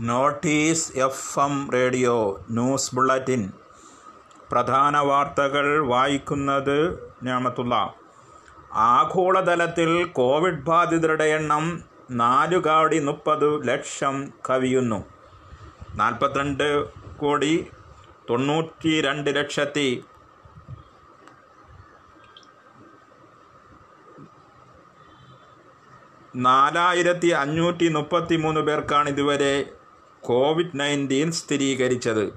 Notice F M radio news bulletin. പ്രധാന വാർത്തകൾ വായിക്കുന്നത് ഞാമത്തുള്ള. ആഗോളതലത്തിൽ കോവിഡ് ബാധിതരുടെ എണ്ണം നാലു കോടി മുപ്പത് ലക്ഷം കവിയുന്നു. നാൽപ്പത്തിരണ്ട് കോടി തൊണ്ണൂറ്റി രണ്ട് ലക്ഷത്തി നാലായിരത്തി അഞ്ഞൂറ്റി മുപ്പത്തി മൂന്ന് പേർക്കാണ് ഇതുവരെ കോവിഡ് നയന്റീൻ സ്ഥിരീകരിച്ചത്.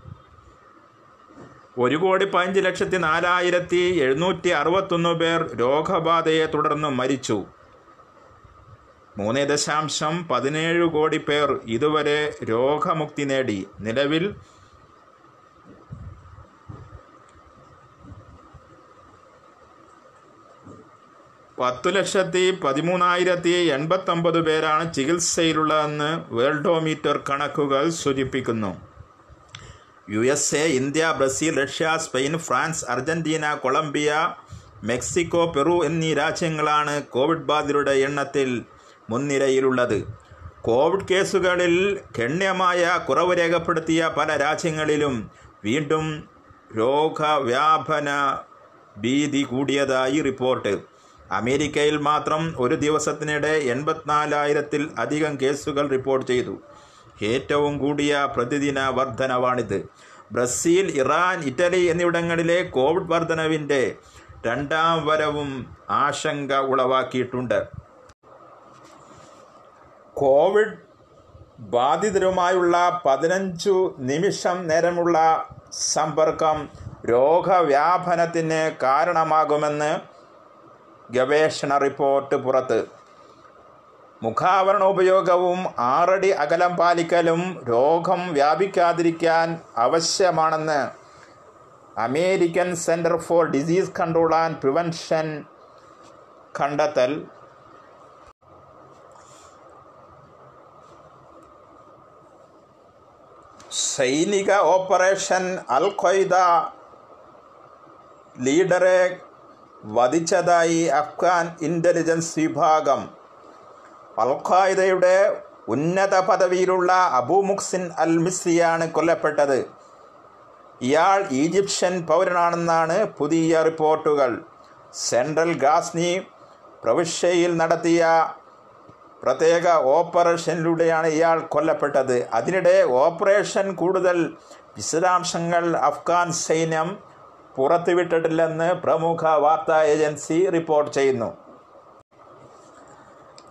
ഒരു കോടി പതിനഞ്ച് ലക്ഷത്തി നാലായിരത്തി എഴുന്നൂറ്റി അറുപത്തൊന്ന് പേർ രോഗബാധയെ തുടർന്ന് മരിച്ചു. മൂന്ന് ദശാംശം പതിനേഴ് കോടി പേർ ഇതുവരെ രോഗമുക്തി നേടി. നിലവിൽ പത്തു ലക്ഷത്തി പതിമൂന്നായിരത്തി എൺപത്തൊമ്പത് പേരാണ് ചികിത്സയിലുള്ളതെന്ന് വേൾഡോമീറ്റർ കണക്കുകൾ സൂചിപ്പിക്കുന്നു. U S A India Brazil Russia Spain France Argentina Colombia Mexico Peru എന്നീ രാജ്യങ്ങളാണ് കോവിഡ് ബാധിതരുടെ എണ്ണത്തിൽ മുൻനിരയിലുള്ളത്. കോവിഡ് കേസുകളിൽ ഗണ്യമായ കുറവ് രേഖപ്പെടുത്തിയ പല രാജ്യങ്ങളിലും വീണ്ടും രോഗവ്യാപന ഭീതി കൂടിയതായി റിപ്പോർട്ട്. അമേരിക്കയിൽ മാത്രം ഒരു ദിവസത്തിനിടെ എൺപത്തിനാലായിരത്തിൽ അധികം കേസുകൾ റിപ്പോർട്ട് ചെയ്തു. ഏറ്റവും കൂടിയ പ്രതിദിന വർധനവാണിത്. ബ്രസീൽ ഇറാൻ ഇറ്റലി എന്നിവിടങ്ങളിലെ കോവിഡ് വർധനവിന്റെ രണ്ടാം വരവും ആശങ്ക ഉളവാക്കിയിട്ടുണ്ട്. കോവിഡ് ബാധിതരുമായുള്ള പതിനഞ്ചു നിമിഷം നേരമുള്ള സമ്പർക്കം രോഗവ്യാപനത്തിന് കാരണമാകുമെന്ന് ഗവേഷണ റിപ്പോർട്ട് പുറത്ത്. മുഖാവരണ ഉപയോഗവും ആറടി അകലം പാലിക്കലും രോഗം വ്യാപിക്കാതിരിക്കാൻ ആവശ്യമാണെന്ന് American centre for disease control and prevention കണ്ടെത്തൽ. സൈനിക ഓപ്പറേഷൻ അൽ ഖ്വയ്ദ ലീഡറെ വധിച്ചതായി അഫ്ഗാൻ ഇന്റലിജൻസ് വിഭാഗം. അൽ ഖായ്ദയുടെ ഉന്നത പദവിയിലുള്ള അബു മുക്സിൻ അൽ മിസ്രിയാണ് കൊല്ലപ്പെട്ടത്. ഇയാൾ ഈജിപ്ഷ്യൻ പൗരനാണെന്നാണ് പുതിയ റിപ്പോർട്ടുകൾ. സെൻട്രൽ ഗാസ്നി പ്രവിശ്യയിൽ നടത്തിയ പ്രത്യേക ഓപ്പറേഷനിലൂടെയാണ് ഇയാൾ കൊല്ലപ്പെട്ടത്. അതിനിടെ ഓപ്പറേഷൻ കൂടുതൽ വിശദാംശങ്ങൾ അഫ്ഗാൻ സൈന്യം പുറത്തുവിട്ടിട്ടില്ലെന്ന് പ്രമുഖ വാർത്താ ഏജൻസി റിപ്പോർട്ട് ചെയ്യുന്നു.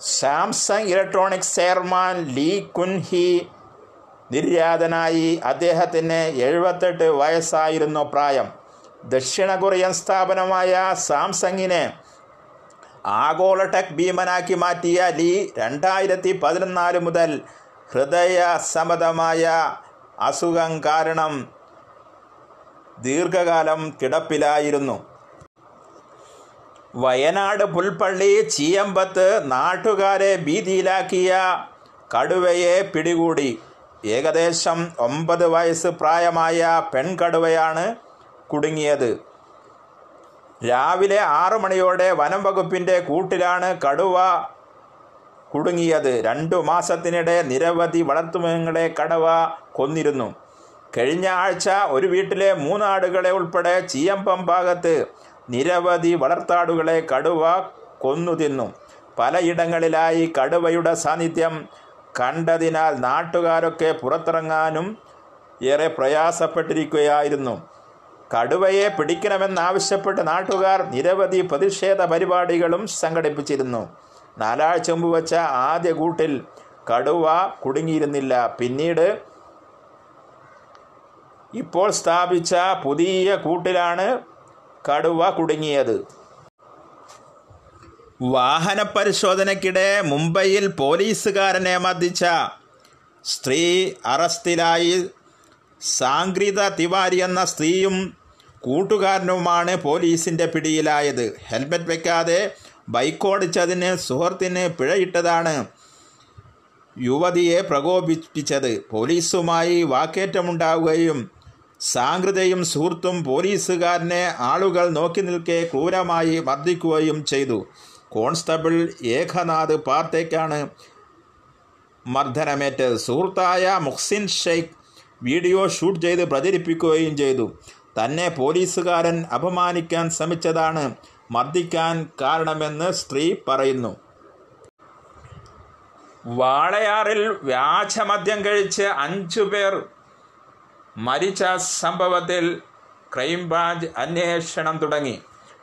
Samsung electronics chairman Lee Kunhee നിര്യാതനായി അദ്ദേഹത്തിന് എഴുപത്തെട്ട് വയസ്സായിരുന്നു പ്രായം. ദക്ഷിണ കൊറിയൻ സ്ഥാപനമായ സാംസങ്ങിനെ ആഗോള ടെക് ഭീമനാക്കി മാറ്റിയ ലീ രണ്ടായിരത്തി പതിനൊന്നാൽ മുതൽ ഹൃദയ അസുഖം കാരണം ദീർഘകാലം കിടപ്പിലായിരുന്നു. വയനാട് പുൽപ്പള്ളി ചീയമ്പത്ത് നാട്ടുകാരെ ഭീതിയിലാക്കിയ കടുവയെ പിടികൂടി. ഏകദേശം ഒമ്പത് വയസ്സ് പ്രായമായ പെൺകടുവയാണ് കുടുങ്ങിയത്. രാവിലെ ആറു മണിയോടെ വനം വകുപ്പിന്റെ കൂട്ടിലാണ് കടുവ കുടുങ്ങിയത്. രണ്ടു മാസത്തിനിടെ നിരവധി വളർത്തുമൃഗങ്ങളെ കടുവ കൊന്നിരുന്നു. കഴിഞ്ഞ ആഴ്ച ഒരു വീട്ടിലെ മൂന്നാടുകളെ ഉൾപ്പെടെ ചീയമ്പം ഭാഗത്ത് നിരവധി വളർത്താടുകളെ കടുവ കൊന്നു തിന്നു. പലയിടങ്ങളിലായി കടുവയുടെ സാന്നിധ്യം കണ്ടതിനാൽ നാട്ടുകാരൊക്കെ പുറത്തിറങ്ങാനും ഏറെ പ്രയാസപ്പെട്ടിരിക്കുകയായിരുന്നു. കടുവയെ പിടിക്കണമെന്നാവശ്യപ്പെട്ട് നാട്ടുകാർ നിരവധി പ്രതിഷേധ പരിപാടികളും സംഘടിപ്പിച്ചിരുന്നു. നാലാഴ്ച മുമ്പ് വച്ച ആദ്യ കൂട്ടിൽ കടുവ കുടുങ്ങിയിരുന്നില്ല. പിന്നീട് ഇപ്പോൾ സ്ഥാപിച്ച പുതിയ കൂട്ടിലാണ് കടുവ കുടുങ്ങിയത്. വാഹന പരിശോധനയ്ക്കിടെ മുംബൈയിൽ പോലീസുകാരനെ മർദ്ദിച്ച സ്ത്രീ അറസ്റ്റിലായി. സാംഗ്രിത തിവാരി എന്ന സ്ത്രീയും കൂട്ടുകാരനുമാണ് പോലീസിന്റെ പിടിയിലായത്. ഹെൽമെറ്റ് വയ്ക്കാതെ ബൈക്ക് ഓടിച്ചതിന് സുഹൃത്തിന് പിഴയിട്ടതാണ് യുവതിയെ പ്രകോപിപ്പിച്ചത്. പോലീസുമായി വാക്കേറ്റമുണ്ടാവുകയും സാംകൃതയും സുഹൃത്തും പോലീസുകാരനെ ആളുകൾ നോക്കി നിൽക്കെ ക്രൂരമായി മർദ്ദിക്കുകയും ചെയ്തു. കോൺസ്റ്റബിൾ ഏകനാഥ് പാർത്തേക്കാണ് മർദ്ദനമേറ്റത്. സുഹൃത്തായ മുഹ്സിൻ ഷെയ്ഖ് വീഡിയോ ഷൂട്ട് ചെയ്ത് പ്രചരിപ്പിക്കുകയും ചെയ്തു. തന്നെ പോലീസുകാരൻ അപമാനിക്കാൻ ശ്രമിച്ചതാണ് മർദ്ദിക്കാൻ കാരണമെന്ന് സ്ത്രീ പറയുന്നു. വാളയാറിൽ വ്യാജമദ്യം കഴിച്ച് അഞ്ചു പേർ മരിച്ച സംഭവത്തിൽ ക്രൈംബ്രാഞ്ച് അന്വേഷണം തുടങ്ങി.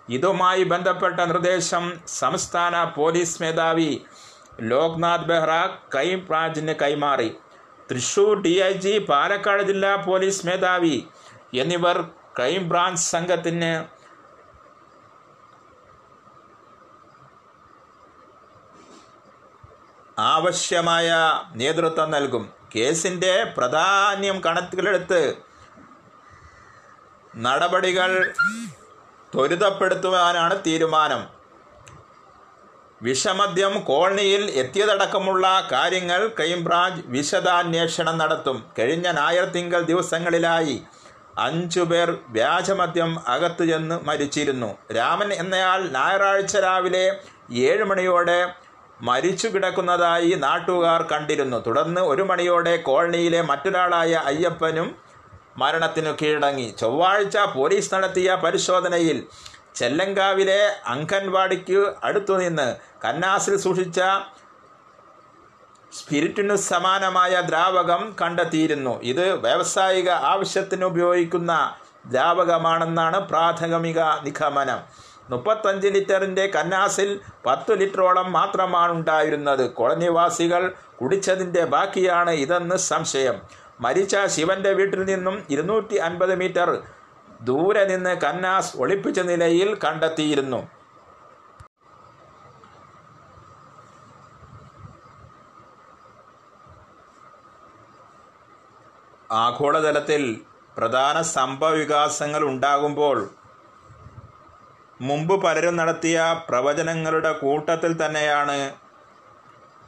ഇതുമായി ബന്ധപ്പെട്ട നിർദ്ദേശം സംസ്ഥാന പോലീസ് മേധാവി ലോക്നാഥ് ബെഹ്റ ക്രൈംബ്രാഞ്ചിന് കൈമാറി. Thrissur D I G Palakkad ജില്ലാ പോലീസ് മേധാവി എന്നിവർ ക്രൈംബ്രാഞ്ച് സംഘത്തിന് ആവശ്യമായ നേതൃത്വം നൽകും. കേസിന്റെ പ്രാധാന്യം കണക്കിലെടുത്ത് നടപടികൾ ത്വരിതപ്പെടുത്തുവാനാണ് തീരുമാനം. വിഷമദ്യം കോളനിയിൽ എത്തിയതടക്കമുള്ള കാര്യങ്ങൾ ക്രൈംബ്രാഞ്ച് വിശദാന്വേഷണം നടത്തും. കഴിഞ്ഞ ഞായർ തിങ്കൾ ദിവസങ്ങളിലായി അഞ്ചുപേർ വ്യാജമദ്യം അകത്തു ചെന്ന് മരിച്ചിരുന്നു. രാമൻ എന്നയാൾ ഞായറാഴ്ച രാവിലെ ഏഴ് മണിയോടെ മരിച്ചു കിടക്കുന്നതായി നാട്ടുകാർ കണ്ടിരുന്നു. തുടർന്ന് ഒരു മണിയോടെ കോളനിയിലെ മറ്റൊരാളായ അയ്യപ്പനും മരണത്തിനു കീഴടങ്ങി. ചൊവ്വാഴ്ച പോലീസ് നടത്തിയ പരിശോധനയിൽ ചെല്ലങ്കാവിലെ അംഗൻവാടിക്ക് അടുത്തുനിന്ന് കന്നാസിൽ സൂക്ഷിച്ച സ്പിരിറ്റിനു സമാനമായ ദ്രാവകം കണ്ടെത്തിയിരുന്നു. ഇത് വ്യാവസായിക ആവശ്യത്തിന് ഉപയോഗിക്കുന്ന ദ്രാവകമാണെന്നാണ് പ്രാഥമിക നിഗമനം. മുപ്പത്തഞ്ച് ലിറ്ററിന്റെ കന്നാസിൽ പത്ത് ലിറ്ററോളം മാത്രമാണ് ഉണ്ടായിരുന്നത് കോളനിവാസികൾ കുടിച്ചതിന്റെ ബാക്കിയാണ് ഇതെന്ന് സംശയം. മരിച്ച ശിവന്റെ വീട്ടിൽ നിന്നും ഇരുന്നൂറ്റി അൻപത് മീറ്റർ ദൂരെ നിന്ന് കന്നാസ് ഒളിപ്പിച്ച നിലയിൽ കണ്ടെത്തിയിരുന്നു. ആഗോളതലത്തിൽ പ്രധാന സംഭവവികാസങ്ങൾ ഉണ്ടാകുമ്പോൾ മുമ്പ് പലരും നടത്തിയ പ്രവചനങ്ങളുടെ കൂട്ടത്തിൽ തന്നെയാണ്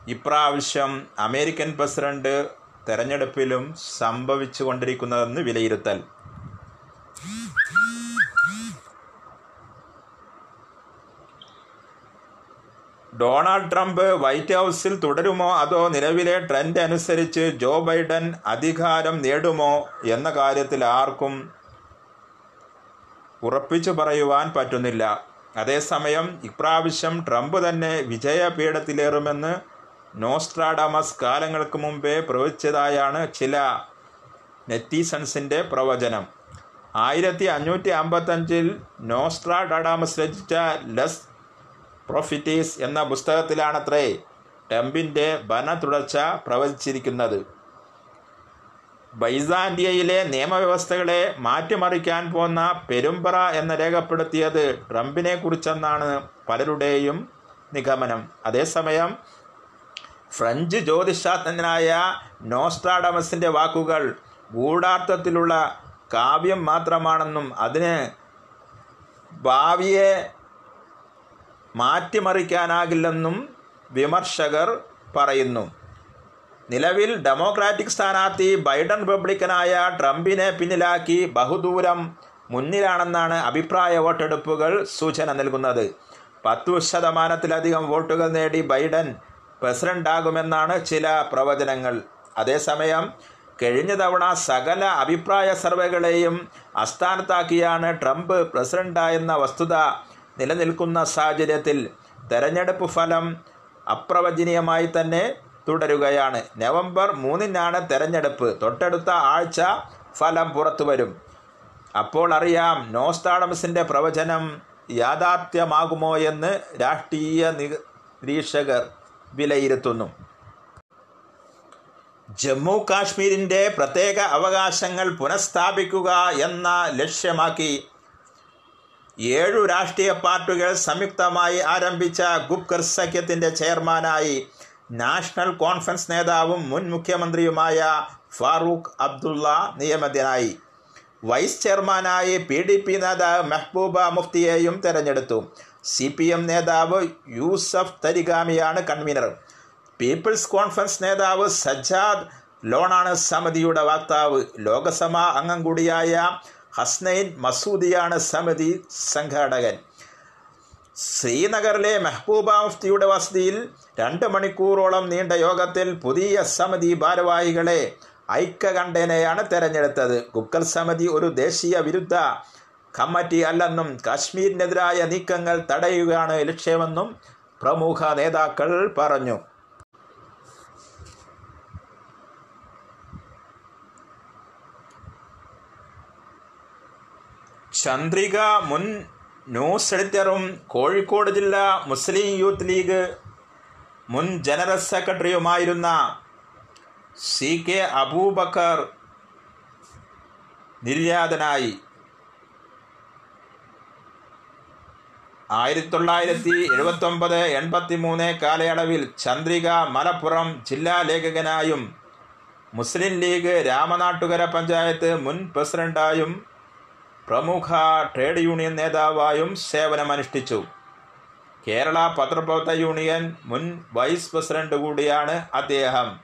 ഇപ്രാവശ്യം അമേരിക്കൻ പ്രസിഡന്റ് തെരഞ്ഞെടുപ്പിലും സംഭവിച്ചു കൊണ്ടിരിക്കുന്നതെന്ന് വിലയിരുത്തൽ. ഡൊണാൾഡ് ട്രംപ് വൈറ്റ് ഹൗസിൽ തുടരുമോ അതോ നിലവിലെ ട്രെൻഡ് അനുസരിച്ച് ജോ ബൈഡൻ അധികാരം നേടുമോ എന്ന കാര്യത്തിൽ ആർക്കും ഉറപ്പിച്ചു പറയുവാൻ പറ്റുന്നില്ല. അതേസമയം ഇപ്രാവശ്യം ട്രംപ് തന്നെ വിജയപീഠത്തിലേറുമെന്ന് നോസ്ട്രാഡമസ് കാലങ്ങൾക്ക് മുമ്പേ പ്രവചിച്ചതായാണ് ചില നെറ്റീസൺസിന്റെ പ്രവചനം. ആയിരത്തി അഞ്ഞൂറ്റി അമ്പത്തഞ്ചിൽ നോസ്ട്രാഡാമസ് രചിച്ച ലെസ് പ്രൊഫിറ്റീസ് എന്ന പുസ്തകത്തിലാണത്രേ ട്രംപിന്റെ ഭരണ തുടർച്ച പ്രവചിച്ചിരിക്കുന്നത്. ബൈസാന്റിയയിലെ നിയമവ്യവസ്ഥകളെ മാറ്റിമറിക്കാൻ പോന്ന പെരുമ്പറ എന്ന് രേഖപ്പെടുത്തിയത് ട്രംപിനെ കുറിച്ചെന്നാണ് പലരുടെയും നിഗമനം. അതേസമയം ഫ്രഞ്ച് ജ്യോതിശാസ്ത്രജ്ഞനായ നോസ്ട്രാഡമസിന്റെ വാക്കുകൾ ഗൂഢാർത്ഥത്തിലുള്ള കാവ്യം മാത്രമാണെന്നും അതിന് ഭാവിയെ മാറ്റിമറിക്കാനാകില്ലെന്നും വിമർശകർ പറയുന്നു. നിലവിൽ ഡെമോക്രാറ്റിക് സ്ഥാനാർത്ഥി ബൈഡൻ റിപ്പബ്ലിക്കനായ ട്രംപിനെ പിന്നിലാക്കി ബഹുദൂരം മുന്നിലാണെന്നാണ് അഭിപ്രായ വോട്ടെടുപ്പുകൾ സൂചന നൽകുന്നത്. പത്തു ശതമാനത്തിലധികം വോട്ടുകൾ നേടി ബൈഡൻ പ്രസിഡന്റാകുമെന്നാണ് ചില പ്രവചനങ്ങൾ. അതേസമയം കഴിഞ്ഞ തവണ സകല അഭിപ്രായ സർവേകളെയും അസ്ഥാനത്താക്കിയാണ് ട്രംപ് പ്രസിഡന്റായെന്ന വസ്തുത നിലനിൽക്കുന്ന സാഹചര്യത്തിൽ തെരഞ്ഞെടുപ്പ് ഫലം അപ്രവചനീയമായി തന്നെ തുടരുകയാണ്. നവംബർ മൂന്നിനാണ് തെരഞ്ഞെടുപ്പ്. തൊട്ടടുത്ത ആഴ്ച ഫലം പുറത്തു വരും. അപ്പോൾ അറിയാം നോസ്താഡമസിന്റെ പ്രവചനം യാഥാർത്ഥ്യമാകുമോ എന്ന് രാഷ്ട്രീയ നിരീക്ഷകർ വിലയിരുത്തുന്നു. ജമ്മു കാശ്മീരിന്റെ പ്രത്യേക അവകാശങ്ങൾ പുനഃസ്ഥാപിക്കുക എന്ന ലക്ഷ്യമാക്കി ഏഴു രാഷ്ട്രീയ പാർട്ടികൾ സംയുക്തമായി ആരംഭിച്ച ഗുപ്കർ സഖ്യത്തിന്റെ ചെയർമാനായി നാഷണൽ കോൺഫറൻസ് നേതാവും മുൻ മുഖ്യമന്ത്രിയുമായ ഫാറൂഖ് അബ്ദുള്ള നിയമിതനായി വൈസ് ചെയർമാനായി പി ഡി പി നേതാവ് മെഹബൂബ മുഫ്തിയെയും തെരഞ്ഞെടുത്തു. സി പി എം നേതാവ് യൂസഫ് തരിഗാമിയാണ് കൺവീനർ. പീപ്പിൾസ് കോൺഫറൻസ് നേതാവ് സജ്ജാദ് ലോണാണ് സമിതിയുടെ വക്താവ്. ലോകസഭാ അംഗം കൂടിയായ ഹസ്നൈൻ മസൂദിയാണ് സമിതി സംഘാടകൻ. ശ്രീനഗറിലെ മെഹബൂബ മുഫ്തിയുടെ വസതിയിൽ രണ്ട് മണിക്കൂറോളം നീണ്ട യോഗത്തിൽ പുതിയ സമിതി ഭാരവാഹികളെ ഐക്യകണ്ഠേനയാണ് തെരഞ്ഞെടുത്തത്. ഗുക്കൽ സമിതി ഒരു ദേശീയ വിരുദ്ധ കമ്മിറ്റി അല്ലെന്നും കാശ്മീരിനെതിരായ നീക്കങ്ങൾ തടയുകയാണ് ലക്ഷ്യമെന്നും പ്രമുഖ നേതാക്കൾ പറഞ്ഞു. ചന്ദ്രിക മുൻ ന്യൂസ് എഡിറ്ററും കോഴിക്കോട് ജില്ലാ മുസ്ലിം യൂത്ത് ലീഗ് മുൻ ജനറൽ സെക്രട്ടറിയുമായിരുന്ന സി കെ അബൂബക്കർ നിര്യാതനായി. ആയിരത്തി തൊള്ളായിരത്തി എഴുപത്തൊമ്പത് എൺപത്തി മൂന്ന് കാലയളവിൽ ചന്ദ്രിക മലപ്പുറം ജില്ലാ ലേഖകനായും മുസ്ലിം ലീഗ് രാമനാട്ടുകര പഞ്ചായത്ത് മുൻ പ്രസിഡന്റായും പ്രമുഖ ട്രേഡ് യൂണിയൻ നേതാവായും സേവനമനുഷ്ഠിച്ചു. കേരള പത്രപ്രവർത്ത യൂണിയൻ മുൻ വൈസ് പ്രസിഡന്റ് കൂടിയാണ് അദ്ദേഹം.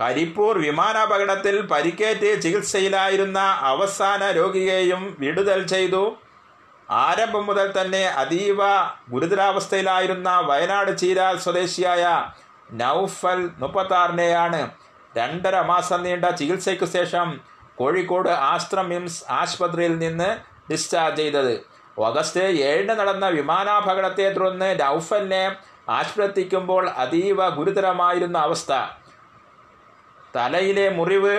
കരിപ്പൂർ വിമാനാപകടത്തിൽ പരിക്കേറ്റ് ചികിത്സയിലായിരുന്ന അവസാന രോഗിയെയും വിടുതൽ ചെയ്തു. ആരംഭം മുതൽ തന്നെ അതീവ ഗുരുതരാവസ്ഥയിലായിരുന്ന വയനാട് ചീരാൽ സ്വദേശിയായ നൌഫൽ മുപ്പത്താറിനെയാണ് രണ്ടര മാസം നീണ്ട ചികിത്സയ്ക്ക് ശേഷം കോഴിക്കോട് ആസ്ത്ര മിംസ് ആശുപത്രിയിൽ നിന്ന് ഡിസ്ചാർജ് ചെയ്തത്. ഓഗസ്റ്റ് ഏഴിന് നടന്ന വിമാനാപകടത്തെ തുടർന്ന് നൌഫലിനെ ആശുപത്രിക്കുമ്പോൾ അതീവ ഗുരുതരമായിരുന്ന അവസ്ഥ. തലയിലെ മുറിവ്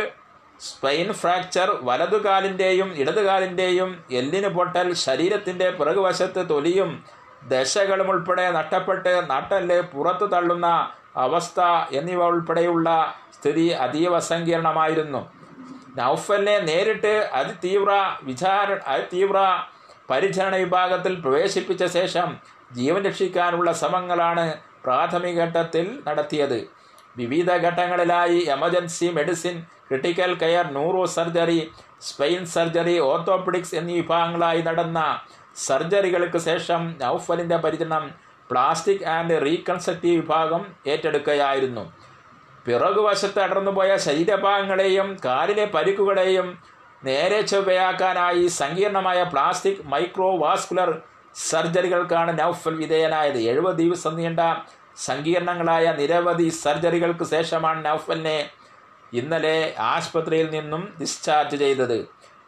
സ്പൈൻ ഫ്രാക്ചർ വലതുകാലിന്റെയും ഇടതുകാലിന്റെയും എല്ലിന് പൊട്ടൽ ശരീരത്തിന്റെ പിറകുവശത്ത് തൊലിയും ദശകളും ഉൾപ്പെടെ നഷ്ടപ്പെട്ട് നട്ടൽ പുറത്തു തള്ളുന്ന അവസ്ഥ എന്നിവ ഉൾപ്പെടെയുള്ള സ്ഥിതി അതീവ സങ്കീർണമായിരുന്നു. നൗഫലിനെ നേരിട്ട് അതിതീവ്ര വിചാര അതിതീവ്ര പരിചരണ വിഭാഗത്തിൽ പ്രവേശിപ്പിച്ച ശേഷം ജീവൻ രക്ഷിക്കാനുള്ള ശ്രമങ്ങളാണ് പ്രാഥമിക ഘട്ടത്തിൽ നടത്തിയത്. വിവിധ ഘട്ടങ്ങളിലായി emergency medicine critical care neuro surgery spine surgery orthopaedics എന്നീ വിഭാഗങ്ങളായി നടന്ന സർജറികൾക്ക് ശേഷം നൗഫലിന്റെ പരിചരണം പ്ലാസ്റ്റിക് ആൻഡ് റീകൺസ്ട്രക്റ്റീവ് വിഭാഗം ഏറ്റെടുക്കുകയായിരുന്നു. പിറകുവശത്ത് അടർന്നുപോയ ശരീരഭാഗങ്ങളെയും കാലിലെ പരിക്കുകളെയും നേരെ ചൊവ്വയാക്കാനായി സങ്കീർണമായ പ്ലാസ്റ്റിക് മൈക്രോവാസ്കുലർ സർജറികൾക്കാണ് നൌഫൽ വിധേയനായത്. എഴുപത് ദിവസം നീണ്ട സങ്കീർണങ്ങളായ നിരവധി സർജറികൾക്ക് ശേഷമാണ് നൌഫലിനെ ഇന്നലെ ആശുപത്രിയിൽ നിന്നും ഡിസ്ചാർജ് ചെയ്തത്.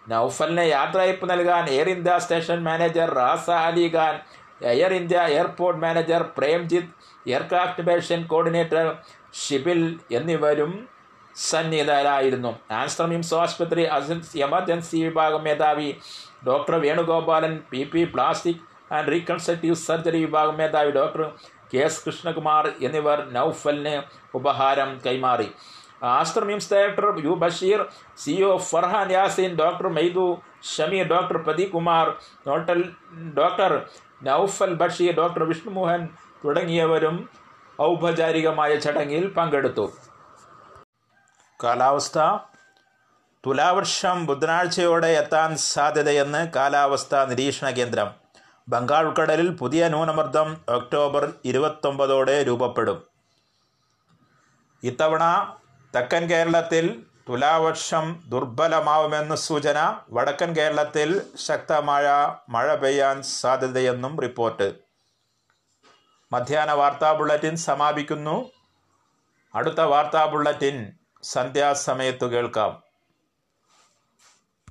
നൌഫലിനെ യാത്രയപ്പ് നൽകാൻ Air India station manager Raza Ali Khan Air India airport manager Premjith aircraft mason coordinator Shibil എന്നിവരും സന്നിഹിതരായിരുന്നു. ആൻസ്ട്രമിംസ് മിംസ് ആശുപത്രി എമർജൻസി വിഭാഗം മേധാവി doctor Venugopalan P P plastic and reconstructive surgery വിഭാഗം മേധാവി ഡോക്ടർ കെ എസ് കൃഷ്ണകുമാർ എന്നിവർ നൌഫലിന് ഉപഹാരം കൈമാറി. Aster MIMS MIMS director U Basheer C O Farhan Yasin doctor Maidu Shameer doctor Pradeep Kumar doctor Naufal Basheer doctor Vishnumohan തുടങ്ങിയവരും ഔപചാരികമായ ചടങ്ങിൽ പങ്കെടുത്തു. കാലാവസ്ഥ. തുലാവർഷം ബുധനാഴ്ചയോടെ എത്താൻ സാധ്യതയെന്ന് കാലാവസ്ഥാ നിരീക്ഷണ കേന്ദ്രം. ബംഗാൾ ഉൾക്കടലിൽ പുതിയ ന്യൂനമർദ്ദം ഒക്ടോബർ ഇരുപത്തൊമ്പതോടെ രൂപപ്പെടും. ഇത്തവണ തെക്കൻ കേരളത്തിൽ തുലാവർഷം ദുർബലമാവുമെന്ന സൂചന വടക്കൻ കേരളത്തിൽ ശക്തമായ മഴ പെയ്യാൻ സാധ്യതയെന്നും റിപ്പോർട്ട്. മധ്യാഹ്ന വാർത്താ ബുള്ളറ്റിൻ സമാപിക്കുന്നു. അടുത്ത വാർത്താ ബുള്ളറ്റിൻ സന്ധ്യാസമയത്ത് കേൾക്കാം.